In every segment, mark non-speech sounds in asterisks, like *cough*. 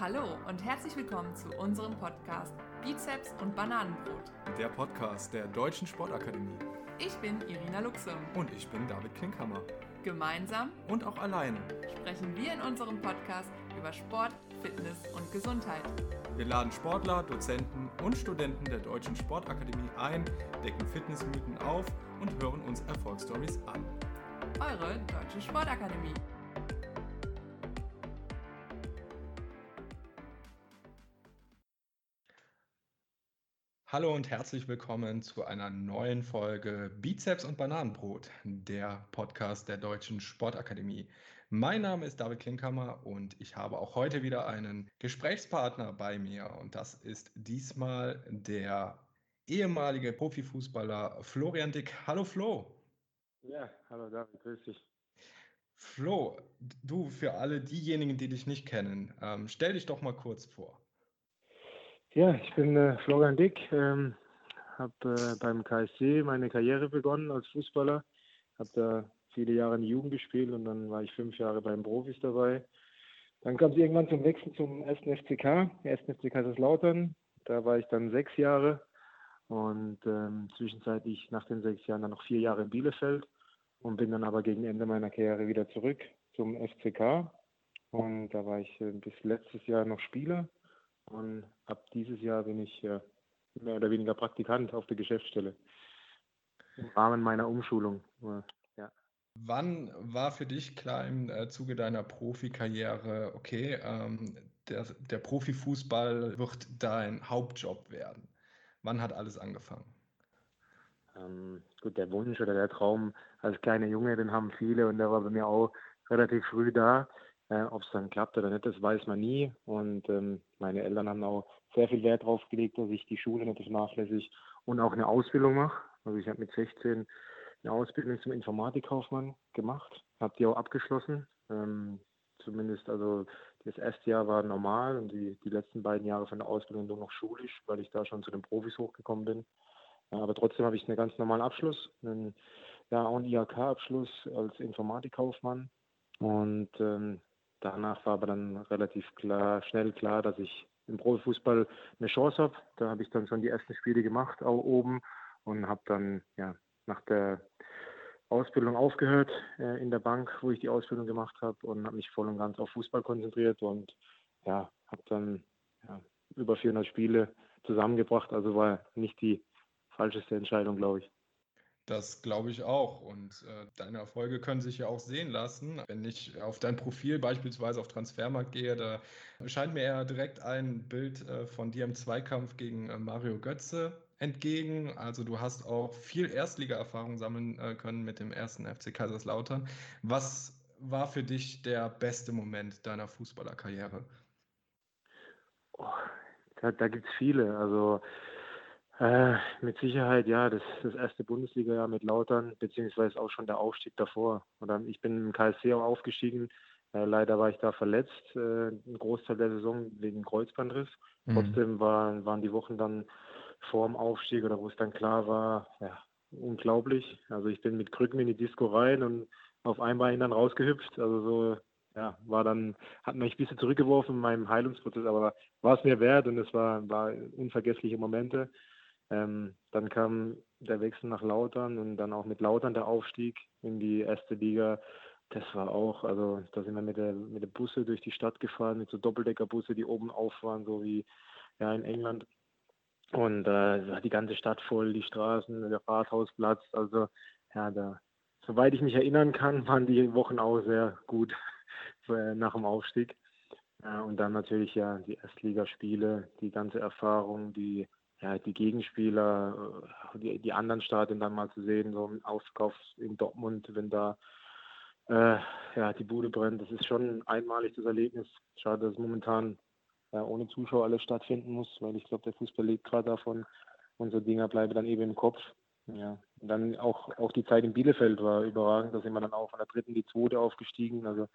Hallo und herzlich willkommen zu unserem Podcast Bizeps und Bananenbrot. Der Podcast der Deutschen Sportakademie. Ich bin Irina Luxem. Und ich bin David Klinkhammer. Gemeinsam und auch alleine sprechen wir in unserem Podcast über Sport, Fitness und Gesundheit. Wir laden Sportler, Dozenten und Studenten der Deutschen Sportakademie ein, decken Fitnessmythen auf und hören uns Erfolgsstories an. Eure Deutsche Sportakademie. Hallo und herzlich willkommen zu einer neuen Folge Bizeps und Bananenbrot, der Podcast der Deutschen Sportakademie. Mein Name ist David Klinkhammer und ich habe auch heute wieder einen Gesprächspartner bei mir und das ist diesmal der ehemalige Profifußballer Florian Dick. Hallo Flo. Ja, hallo David, grüß dich. Flo, du für alle diejenigen, die dich nicht kennen, ähm, stell dich doch mal kurz vor. Ja, ich bin äh, Florian Dick, ähm, habe äh, beim KSC meine Karriere begonnen als Fußballer, habe da viele Jahre in die Jugend gespielt und dann war ich fünf Jahre beim Profis dabei. Dann kam es irgendwann zum Wechsel zum 1. FCK, 1. FC Kaiserslautern. Da war ich dann sechs Jahre und ähm, zwischenzeitlich nach den sechs Jahren dann noch vier Jahre in Bielefeld und bin dann aber gegen Ende meiner Karriere wieder zurück zum FCK. Und da war ich äh, bis letztes Jahr noch Spieler und ab dieses Jahr bin ich äh, mehr oder weniger Praktikant auf der Geschäftsstelle im Rahmen meiner Umschulung. Ja. Wann war für dich klar im äh, Zuge deiner Profikarriere, okay, ähm, der, der Profifußball wird dein Hauptjob werden? Wann hat alles angefangen? Ähm, gut, der Wunsch oder der Traum als kleiner Junge, den haben viele und der war bei mir auch relativ früh da. Äh, Ob es dann klappt oder nicht, das weiß man nie. Und ähm, meine Eltern haben auch sehr viel Wert darauf gelegt, dass ich die Schule nicht vernachlässige und auch eine Ausbildung mache. Also ich habe mit 16 eine Ausbildung zum Informatikkaufmann gemacht, habe die auch abgeschlossen. Ähm, zumindest also das erste Jahr war normal und die, die letzten beiden Jahre von der Ausbildung nur noch schulisch, weil ich da schon zu den Profis hochgekommen bin. Aber trotzdem habe ich einen ganz normalen Abschluss, einen, ja, auch einen IHK-Abschluss als Informatikkaufmann. Und ähm, danach war aber dann relativ klar, schnell klar, dass ich im Profifußball eine Chance habe. Da habe ich dann schon die ersten Spiele gemacht, auch oben, und habe dann ja nach der Ausbildung aufgehört äh, in der Bank, wo ich die Ausbildung gemacht habe und habe mich voll und ganz auf Fußball konzentriert und ja, habe dann ja, über 400 Spiele zusammengebracht. Also war nicht die falscheste Entscheidung, glaube ich. Das glaube ich auch. Und äh, deine Erfolge können sich ja auch sehen lassen. Wenn ich auf dein Profil beispielsweise auf Transfermarkt gehe, da scheint mir ja direkt ein Bild äh, von dir im Zweikampf gegen äh, Mario Götze entgegen. Also du hast auch viel Erstliga-Erfahrung sammeln äh, können mit dem ersten FC Kaiserslautern. Was war für dich der beste Moment deiner Fußballerkarriere? Oh, da da gibt es viele. Also äh, mit Sicherheit, ja, das, das erste Bundesliga-Jahr mit Lautern, beziehungsweise auch schon der Aufstieg davor. Oder ich bin im KSC auch aufgestiegen. Äh, leider war ich da verletzt, äh, einen Großteil der Saison wegen Kreuzbandriss. Mhm. Trotzdem war, waren die Wochen dann vor dem Aufstieg oder wo es dann klar war, ja, unglaublich. Also ich bin mit Krücken in die Disco rein und auf ein Bein dann rausgehüpft. Also so, ja, war dann, hat mich ein bisschen zurückgeworfen in meinem Heilungsprozess, aber war es mir wert und es war, war unvergessliche Momente. Ähm, dann kam der Wechsel nach Lautern und dann auch mit Lautern der Aufstieg in die erste Liga. Das war auch, also da sind wir mit der, mit der Busse durch die Stadt gefahren, mit so Doppeldeckerbusse, die oben auf waren, so wie ja in England. Und äh, die ganze Stadt voll, die Straßen, der Rathausplatz. Also ja, da, soweit ich mich erinnern kann, *laughs* waren die Wochen auch sehr gut *laughs* nach dem Aufstieg. Äh, und dann natürlich ja die Erstligaspiele, die ganze Erfahrung, die ja, die Gegenspieler, äh, die, die anderen Stadien dann mal zu sehen, so im Aufkauf in Dortmund, wenn da äh, ja, die Bude brennt, das ist schon einmalig das Erlebnis. Schade, dass momentan ja, ohne Zuschauer alles stattfinden muss, weil ich glaube, der Fußball lebt gerade davon. Unsere Dinger bleiben dann eben im Kopf. Ja, und dann auch, auch die Zeit in Bielefeld war überragend. Da sind wir dann auch von der dritten die zweite aufgestiegen. Also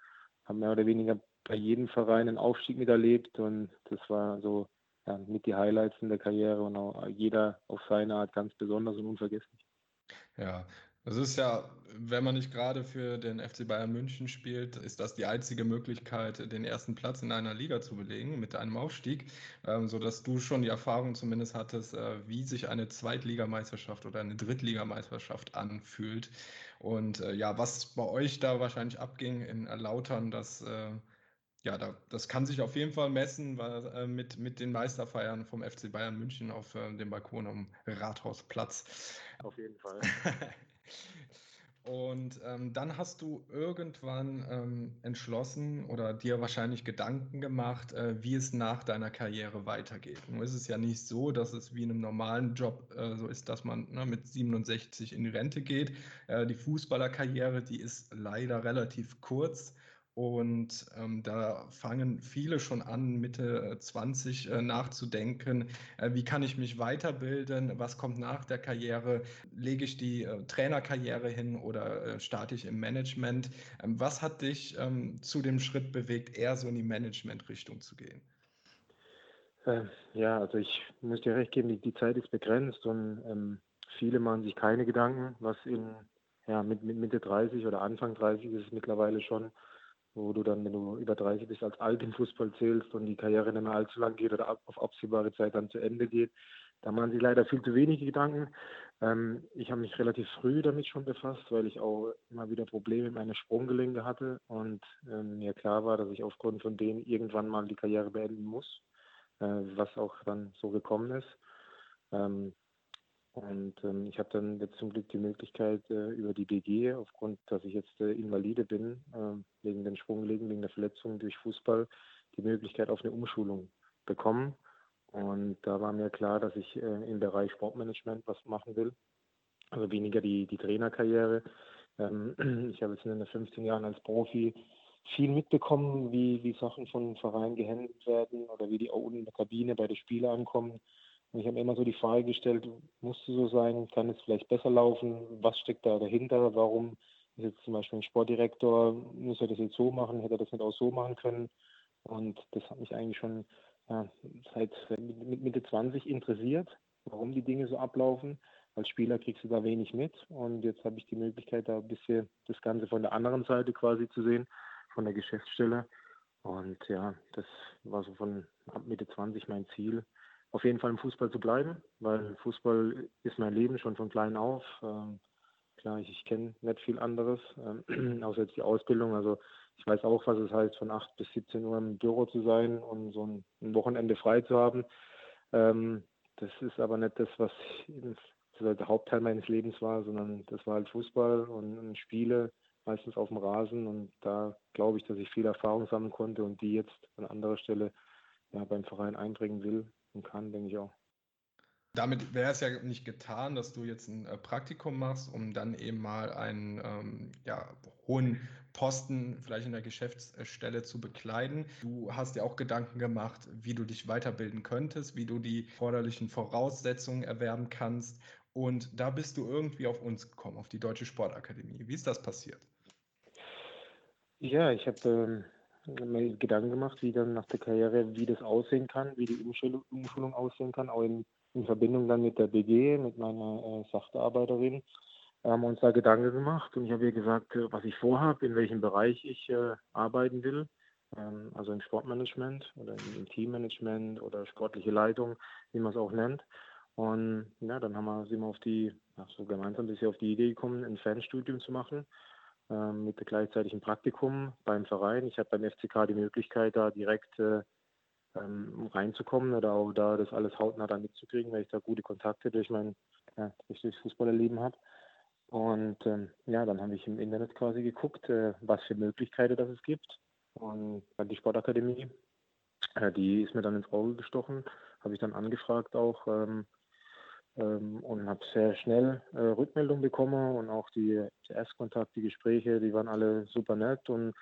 haben mehr oder weniger bei jedem Verein einen Aufstieg miterlebt und das war so ja, mit die Highlights in der Karriere und auch jeder auf seine Art ganz besonders und unvergesslich. Ja, Das ist ja, wenn man nicht gerade für den FC Bayern München spielt, ist das die einzige Möglichkeit, den ersten Platz in einer Liga zu belegen mit einem Aufstieg, ähm, sodass du schon die Erfahrung zumindest hattest, äh, wie sich eine Zweitligameisterschaft oder eine Drittligameisterschaft anfühlt. Und äh, ja, was bei euch da wahrscheinlich abging in Lautern, das äh, ja, da, das kann sich auf jeden Fall messen weil, äh, mit, mit den Meisterfeiern vom FC Bayern München auf äh, dem Balkon am Rathausplatz. Auf jeden Fall. *laughs* Und ähm, dann hast du irgendwann ähm, entschlossen oder dir wahrscheinlich Gedanken gemacht, äh, wie es nach deiner Karriere weitergeht. Nun ist es ja nicht so, dass es wie in einem normalen Job äh, so ist, dass man ne, mit 67 in die Rente geht. Äh, die Fußballerkarriere, die ist leider relativ kurz. Und ähm, da fangen viele schon an, Mitte 20 äh, äh, nachzudenken, äh, wie kann ich mich weiterbilden, was kommt nach der Karriere, lege ich die äh, Trainerkarriere hin oder äh, starte ich im Management. Ähm, was hat dich ähm, zu dem Schritt bewegt, eher so in die Management-Richtung zu gehen? Äh, ja, also ich muss dir recht geben, die, die Zeit ist begrenzt und ähm, viele machen sich keine Gedanken, was in ja, mit, mit Mitte 30 oder Anfang 30 ist es mittlerweile schon, wo du dann, wenn du über 30 bist, als alt im Fußball zählst und die Karriere nicht mehr allzu lang geht oder auf absehbare Zeit dann zu Ende geht. Da machen sich leider viel zu wenige Gedanken. Ähm, ich habe mich relativ früh damit schon befasst, weil ich auch immer wieder Probleme mit meinen Sprunggelenke hatte und ähm, mir klar war, dass ich aufgrund von denen irgendwann mal die Karriere beenden muss, äh, was auch dann so gekommen ist. Ähm, und ähm, ich habe dann jetzt zum Glück die Möglichkeit äh, über die BG, aufgrund, dass ich jetzt äh, Invalide bin, äh, wegen den Sprunglegen, wegen der Verletzung durch Fußball, die Möglichkeit auf eine Umschulung bekommen. Und da war mir klar, dass ich äh, im Bereich Sportmanagement was machen will. Also weniger die, die Trainerkarriere. Ähm, *clears throat* ich habe jetzt in den 15 Jahren als Profi viel mitbekommen, wie, wie Sachen von Vereinen gehandelt werden oder wie die auch unten in der Kabine bei den Spielern ankommen und ich habe immer so die Frage gestellt, musste so sein, kann es vielleicht besser laufen, was steckt da dahinter, warum ist jetzt zum Beispiel ein Sportdirektor, muss er das jetzt so machen, hätte er das nicht auch so machen können. Und das hat mich eigentlich schon ja, seit Mitte 20 interessiert, warum die Dinge so ablaufen. Als Spieler kriegst du da wenig mit und jetzt habe ich die Möglichkeit, da ein bisschen das Ganze von der anderen Seite quasi zu sehen, von der Geschäftsstelle. Und ja, das war so von ab Mitte 20 mein Ziel, auf jeden Fall im Fußball zu bleiben, weil Fußball ist mein Leben schon von klein auf. Ähm, klar, ich, ich kenne nicht viel anderes, ähm, *clears throat* außer jetzt die Ausbildung. Also ich weiß auch, was es heißt, von 8 bis 17 Uhr im Büro zu sein und so ein, ein Wochenende frei zu haben. Ähm, das ist aber nicht das, was der Hauptteil meines Lebens war, sondern das war halt Fußball und, und Spiele, meistens auf dem Rasen. Und da glaube ich, dass ich viel Erfahrung sammeln konnte und die jetzt an anderer Stelle ja, beim Verein einbringen will und kann, denke ich auch. Damit wäre es ja nicht getan, dass du jetzt ein äh, Praktikum machst, um dann eben mal einen ähm, ja, hohen Posten vielleicht in der Geschäftsstelle zu bekleiden. Du hast dir auch Gedanken gemacht, wie du dich weiterbilden könntest, wie du die erforderlichen Voraussetzungen erwerben kannst. Und da bist du irgendwie auf uns gekommen, auf die Deutsche Sportakademie. Wie ist das passiert? Ja, ich habe ähm, mir Gedanken gemacht, wie dann nach der Karriere, wie das aussehen kann, wie die Umschulung, Umschulung aussehen kann, auch in, in, Verbindung dann mit der BG, mit meiner äh, Sachbearbeiterin. Wir haben uns da Gedanken gemacht und ich habe ihr gesagt, äh, was ich vorhabe, in welchem Bereich ich äh, arbeiten will. Ähm, also im Sportmanagement oder im, Teammanagement oder sportliche Leitung, wie man es auch nennt. Und ja, dann haben wir, sind wir auf die, ja, so gemeinsam ein bisschen auf die Idee gekommen, ein Fernstudium zu machen ähm, mit gleichzeitigem Praktikum beim Verein. Ich habe beim FCK die Möglichkeit, da direkt äh, ähm, reinzukommen oder auch da das alles hautnah da mitzukriegen, weil ich da gute Kontakte durch mein ja, Fußballerleben habe. Und ähm, ja, dann habe ich im Internet quasi geguckt, äh, was für Möglichkeiten das es gibt. Und die Sportakademie, äh, die ist mir dann ins Auge gestochen, habe ich dann angefragt auch, ähm, ähm, und habe sehr schnell äh, Rückmeldung bekommen und auch die, die Erstkontakt, die Gespräche, die waren alle super nett und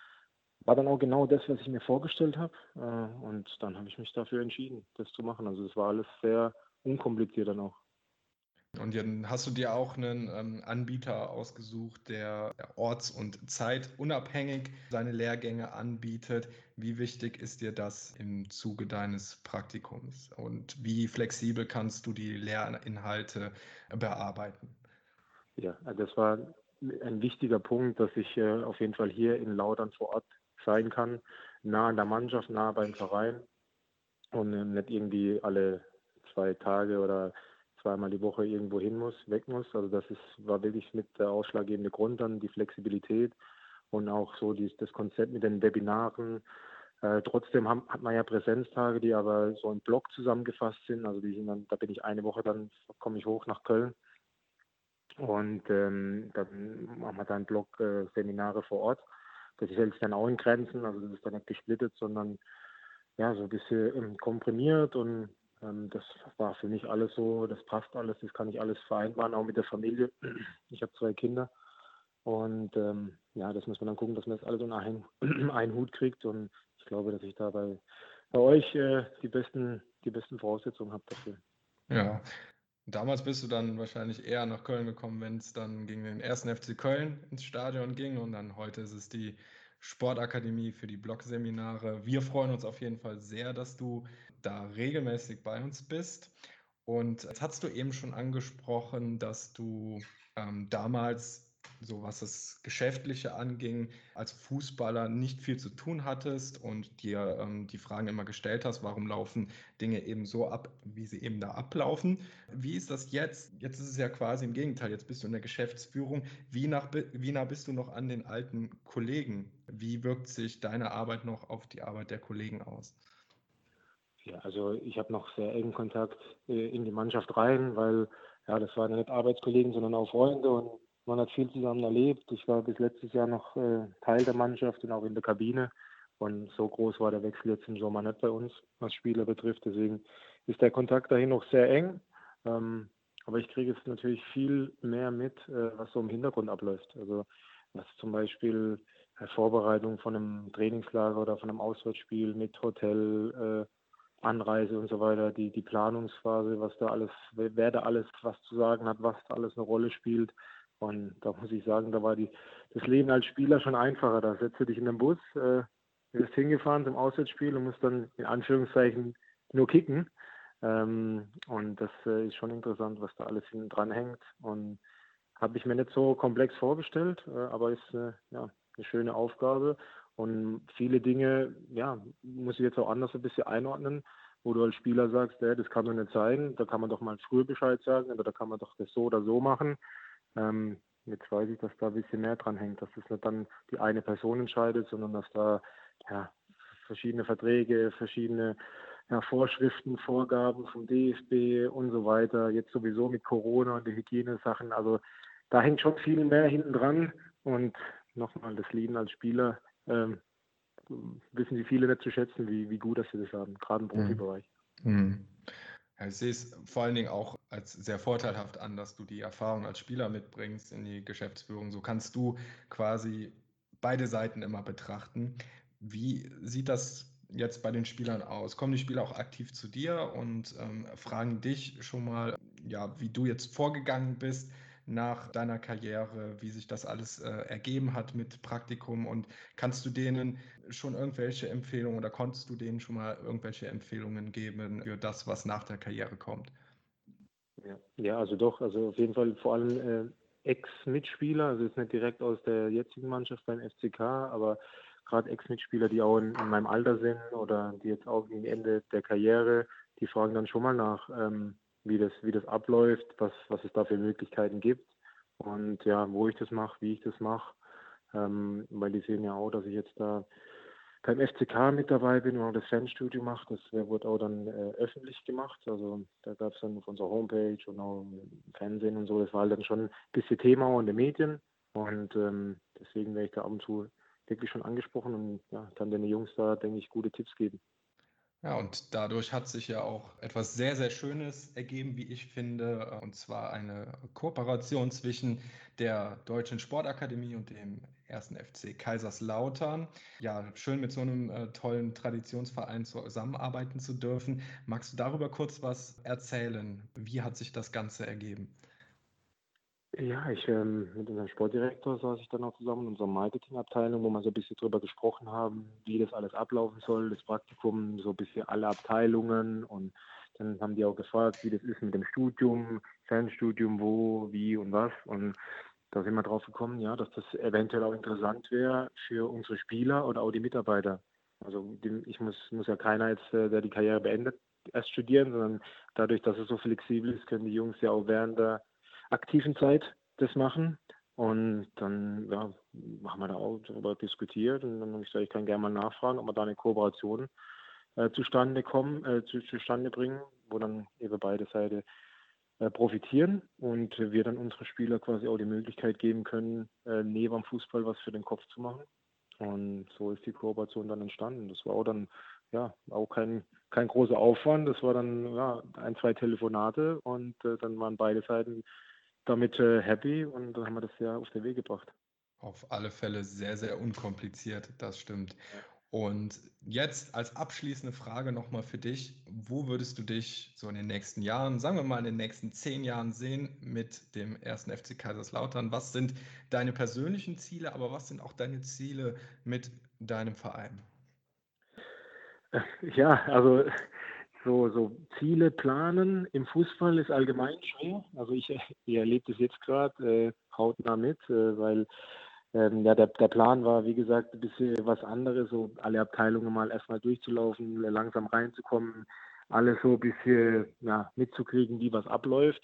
war dann auch genau das, was ich mir vorgestellt habe. Äh, und dann habe ich mich dafür entschieden, das zu machen. Also es war alles sehr unkompliziert dann auch. Und dann hast du dir auch einen ähm, Anbieter ausgesucht, der orts- und zeitunabhängig seine Lehrgänge anbietet. Wie wichtig ist dir das im Zuge deines Praktikums? Und wie flexibel kannst du die Lehrinhalte bearbeiten? ja, das war ein wichtiger Punkt, dass ich äh, auf jeden Fall hier in Laudern vor Ort sein kann, nah an der Mannschaft, nah beim Verein und äh, nicht irgendwie alle zwei Tage oder zweimal die Woche irgendwo hin muss, weg muss. Also das ist, war wirklich mit der ausschlaggebende Grund dann, die Flexibilität und auch so dies, das Konzept mit den Webinaren. Äh, trotzdem haben, hat man ja Präsenztage, die aber so im Blog zusammengefasst sind. Also die sind dann, da bin ich eine Woche, dann komme ich hoch nach Köln und ähm, dann machen wir dann Blog-Seminare äh, vor Ort. Das hält sich dann auch in Grenzen, also das ist dann nicht gesplittet, sondern ja, so ein bisschen ähm, komprimiert und ähm, das war für mich alles so, das passt alles, das kann ich alles vereinbaren, auch mit der Familie. *clears throat* Ich habe zwei Kinder und ähm, ja, das muss man dann gucken, dass man das alles unter einen, *clears throat* einen Hut kriegt und ich glaube, dass ich da bei, bei euch äh, die besten die besten Voraussetzungen habe dafür. Ja, Damals bist du dann wahrscheinlich eher nach Köln gekommen, wenn es dann gegen den ersten FC Köln ins Stadion ging. Und dann heute ist es die Sportakademie für die Blogseminare. Wir freuen uns auf jeden Fall sehr, dass du da regelmäßig bei uns bist. Und jetzt hast du eben schon angesprochen, dass du ähm, damals so was das Geschäftliche anging, als Fußballer nicht viel zu tun hattest und dir ähm, die Fragen immer gestellt hast, warum laufen Dinge eben so ab, wie sie eben da ablaufen. Wie ist das jetzt? Jetzt ist es ja quasi im Gegenteil, jetzt bist du in der Geschäftsführung. Wie, nach, wie nah bist du noch an den alten Kollegen? Wie wirkt sich deine Arbeit noch auf die Arbeit der Kollegen aus? Ja, also ich habe noch sehr engen Kontakt äh, in die Mannschaft rein, weil ja, das waren ja nicht Arbeitskollegen, sondern auch Freunde und man hat viel zusammen erlebt. Ich war bis letztes Jahr noch äh, Teil der Mannschaft und auch in der Kabine. Und so groß war der Wechsel jetzt im Sommer nicht bei uns, was Spieler betrifft. Deswegen ist der Kontakt dahin noch sehr eng. Ähm, aber ich kriege jetzt natürlich viel mehr mit, äh, was so im Hintergrund abläuft. Also was zum Beispiel äh, Vorbereitung von einem Trainingslager oder von einem Auswärtsspiel mit Hotel, äh, Anreise und so weiter, die, die Planungsphase, was da alles, wer da alles was zu sagen hat, was da alles eine Rolle spielt. Und da muss ich sagen, da war die, das Leben als Spieler schon einfacher. Da setzt du dich in den Bus, äh, wirst hingefahren zum Auswärtsspiel und musst dann in Anführungszeichen nur kicken. Ähm, und das äh, ist schon interessant, was da alles hinten dran hängt. Und habe ich mir nicht so komplex vorgestellt, äh, aber ist äh, ja, eine schöne Aufgabe. Und viele Dinge, ja, muss ich jetzt auch anders ein bisschen einordnen, wo du als Spieler sagst, ja, das kann doch nicht sein, da kann man doch mal früher Bescheid sagen oder da kann man doch das so oder so machen. Ähm, jetzt weiß ich, dass da ein bisschen mehr dran hängt, dass das nicht dann die eine Person entscheidet, sondern dass da ja, verschiedene Verträge, verschiedene ja, Vorschriften, Vorgaben vom DFB und so weiter, jetzt sowieso mit Corona und die Hygienesachen, also da hängt schon viel mehr hinten dran und nochmal das Leben als Spieler ähm, wissen die viele nicht zu schätzen, wie, wie gut dass sie das haben, gerade im mhm. Profibereich. Mhm. Ja, ich sehe es vor allen Dingen auch als sehr vorteilhaft an, dass du die Erfahrung als Spieler mitbringst in die Geschäftsführung. So kannst du quasi beide Seiten immer betrachten. Wie sieht das jetzt bei den Spielern aus? Kommen die Spieler auch aktiv zu dir und ähm, fragen dich schon mal, ja, wie du jetzt vorgegangen bist? Nach deiner Karriere, wie sich das alles äh, ergeben hat mit Praktikum? Und kannst du denen schon irgendwelche Empfehlungen oder konntest du denen schon mal irgendwelche Empfehlungen geben für das, was nach der Karriere kommt? Ja, ja also doch, also auf jeden Fall vor allem äh, Ex-Mitspieler, also jetzt nicht direkt aus der jetzigen Mannschaft beim FCK, aber gerade Ex-Mitspieler, die auch in, in, meinem Alter sind oder die jetzt auch gegen Ende der Karriere, die fragen dann schon mal nach, ähm, wie das, wie das abläuft, was, was es da für Möglichkeiten gibt und ja, wo ich das mache, wie ich das mache, ähm, weil die sehen ja auch, dass ich jetzt da beim FCK mit dabei bin und auch das Fanstudio mache. Das wurde auch dann äh, öffentlich gemacht. Also da gab es dann auf unserer Homepage und auch im Fernsehen und so. Das war halt dann schon ein bisschen Thema auch in den Medien. Und ähm, deswegen werde ich da ab und zu wirklich schon angesprochen und ja, kann den Jungs da, denke ich, gute Tipps geben. Ja, und dadurch hat sich ja auch etwas sehr, sehr Schönes ergeben, wie ich finde, und zwar eine Kooperation zwischen der Deutschen Sportakademie und dem ersten FC Kaiserslautern. Ja, schön mit so einem äh, tollen Traditionsverein zusammenarbeiten zu dürfen. Magst du darüber kurz was erzählen? Wie hat sich das Ganze ergeben? Ja, ich ähm, mit unserem Sportdirektor saß ich dann auch zusammen in unserer Marketingabteilung, wo wir so ein bisschen drüber gesprochen haben, wie das alles ablaufen soll, das Praktikum, so ein bisschen alle Abteilungen und dann haben die auch gefragt, wie das ist mit dem Studium, Fernstudium, wo, wie und was und da sind wir drauf gekommen, ja, dass das eventuell auch interessant wäre für unsere Spieler oder auch die Mitarbeiter. Also ich muss, muss ja keiner jetzt, äh, der die Karriere beendet, erst studieren, sondern dadurch, dass es so flexibel ist, können die Jungs ja auch während der aktiven Zeit das machen. Und dann ja, haben wir da auch darüber diskutiert und dann habe ich gesagt, ich kann gerne mal nachfragen, ob wir da eine Kooperation äh, zustande kommen, äh, zu, zustande bringen, wo dann eben beide Seiten äh, profitieren und wir dann unsere Spieler quasi auch die Möglichkeit geben können, äh, neben dem Fußball was für den Kopf zu machen. Und so ist die Kooperation dann entstanden. Das war auch dann ja auch kein, kein großer Aufwand. Das war dann ja, ein, zwei Telefonate und äh, dann waren beide Seiten damit äh, happy und dann haben wir das ja auf den Weg gebracht. Auf alle Fälle sehr, sehr unkompliziert, das stimmt. Und jetzt als abschließende Frage nochmal für dich, wo würdest du dich so in den nächsten Jahren, sagen wir mal in den nächsten zehn Jahren sehen mit dem ersten FC Kaiserslautern? Was sind deine persönlichen Ziele, aber was sind auch deine Ziele mit deinem Verein? Ja, also so, so Ziele planen im Fußball ist allgemein schwer. Also ich, ich erlebe das jetzt gerade äh, hautnah mit, äh, weil ähm, ja, der, der Plan war, wie gesagt, ein bisschen was anderes, so alle Abteilungen mal erstmal durchzulaufen, langsam reinzukommen, alles so ein bisschen ja, mitzukriegen, wie was abläuft.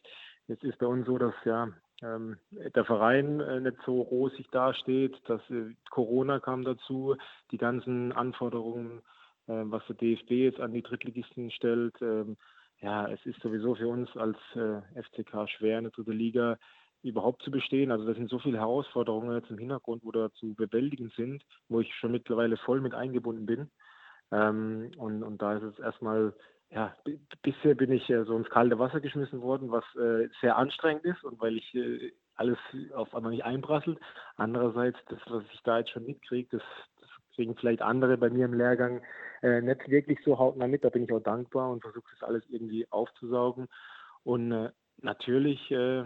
Jetzt ist bei uns so, dass ja ähm, der Verein äh, nicht so rosig dasteht, dass äh, Corona kam dazu, die ganzen Anforderungen, was der DFB jetzt an die Drittligisten stellt. Ähm, ja, es ist sowieso für uns als äh, FCK schwer in der dritten Liga überhaupt zu bestehen. Also das sind so viele Herausforderungen jetzt im Hintergrund, wo da zu bewältigen sind, wo ich schon mittlerweile voll mit eingebunden bin. Ähm, und, und da ist es erstmal, ja, bisher bin ich äh, so ins kalte Wasser geschmissen worden, was äh, sehr anstrengend ist und weil ich alles auf einmal nicht einprasselt. Andererseits, das, was ich da jetzt schon mitkriege, das kriegen vielleicht andere bei mir im Lehrgang äh, nicht wirklich so hautnah mit. Da bin ich auch dankbar und versuche das alles irgendwie aufzusaugen. Und äh, natürlich äh,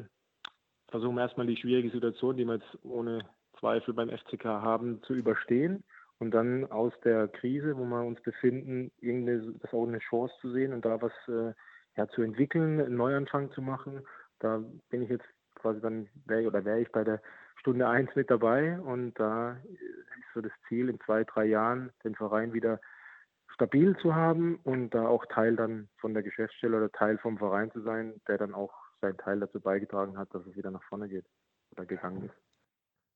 versuchen wir erstmal die schwierige Situation, die wir jetzt ohne Zweifel beim FCK haben, zu überstehen und dann aus der Krise, wo wir uns befinden, irgendeine, das auch eine Chance zu sehen und da was äh, ja, zu entwickeln, einen Neuanfang zu machen. Da bin ich jetzt quasi dann, wär, oder wäre ich bei der Stunde 1 mit dabei und da ist so das Ziel, in zwei, drei Jahren den Verein wieder stabil zu haben und da auch Teil dann von der Geschäftsstelle oder Teil vom Verein zu sein, der dann auch seinen Teil dazu beigetragen hat, dass es wieder nach vorne geht oder gegangen ist.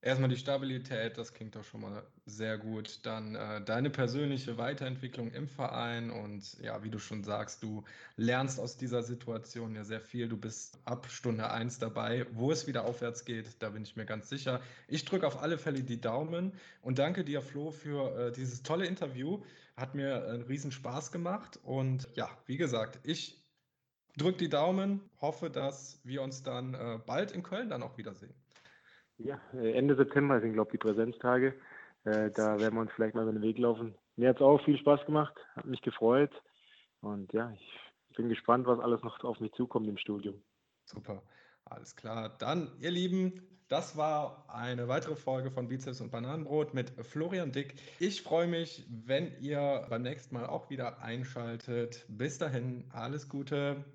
Erstmal die Stabilität, das klingt doch schon mal sehr gut. Dann äh, deine persönliche Weiterentwicklung im Verein und ja, wie du schon sagst, du lernst aus dieser Situation ja sehr viel. Du bist ab Stunde 1 dabei. Wo es wieder aufwärts geht, da bin ich mir ganz sicher. Ich drücke auf alle Fälle die Daumen und danke dir, Flo, für äh, dieses tolle Interview. Hat mir äh, einen riesen Spaß gemacht und ja, wie gesagt, ich drück die Daumen, hoffe, dass wir uns dann äh, bald in Köln dann auch wiedersehen. Ja, äh, Ende September sind, glaube ich, die Präsenztage. Äh, da werden wir uns vielleicht mal über den Weg laufen. Mir hat es auch viel Spaß gemacht, hat mich gefreut. Und ja, ich bin gespannt, was alles noch auf mich zukommt im Studium. Super, alles klar. Dann, ihr Lieben, das war eine weitere Folge von Bizeps und Bananenbrot mit Florian Dick. Ich freue mich, wenn ihr beim nächsten Mal auch wieder einschaltet. Bis dahin, alles Gute.